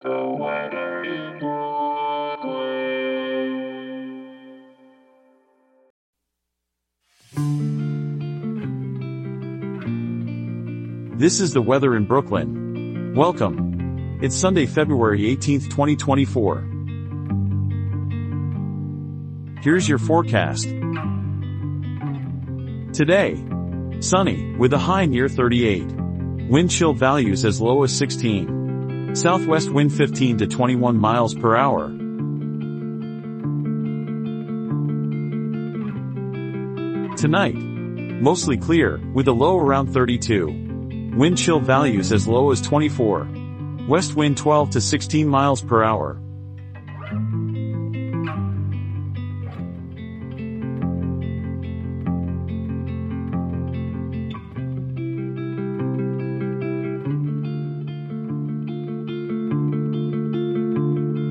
This is the weather in Brooklyn. Welcome. It's Sunday, February 18th, 2024. Here's your forecast. Today, sunny, with a high near 38. Wind chill values as low as 16. Southwest wind 15 to 21 miles per hour. Tonight, mostly clear, with a low around 32. Wind chill values as low as 24. West wind 12 to 16 miles per hour.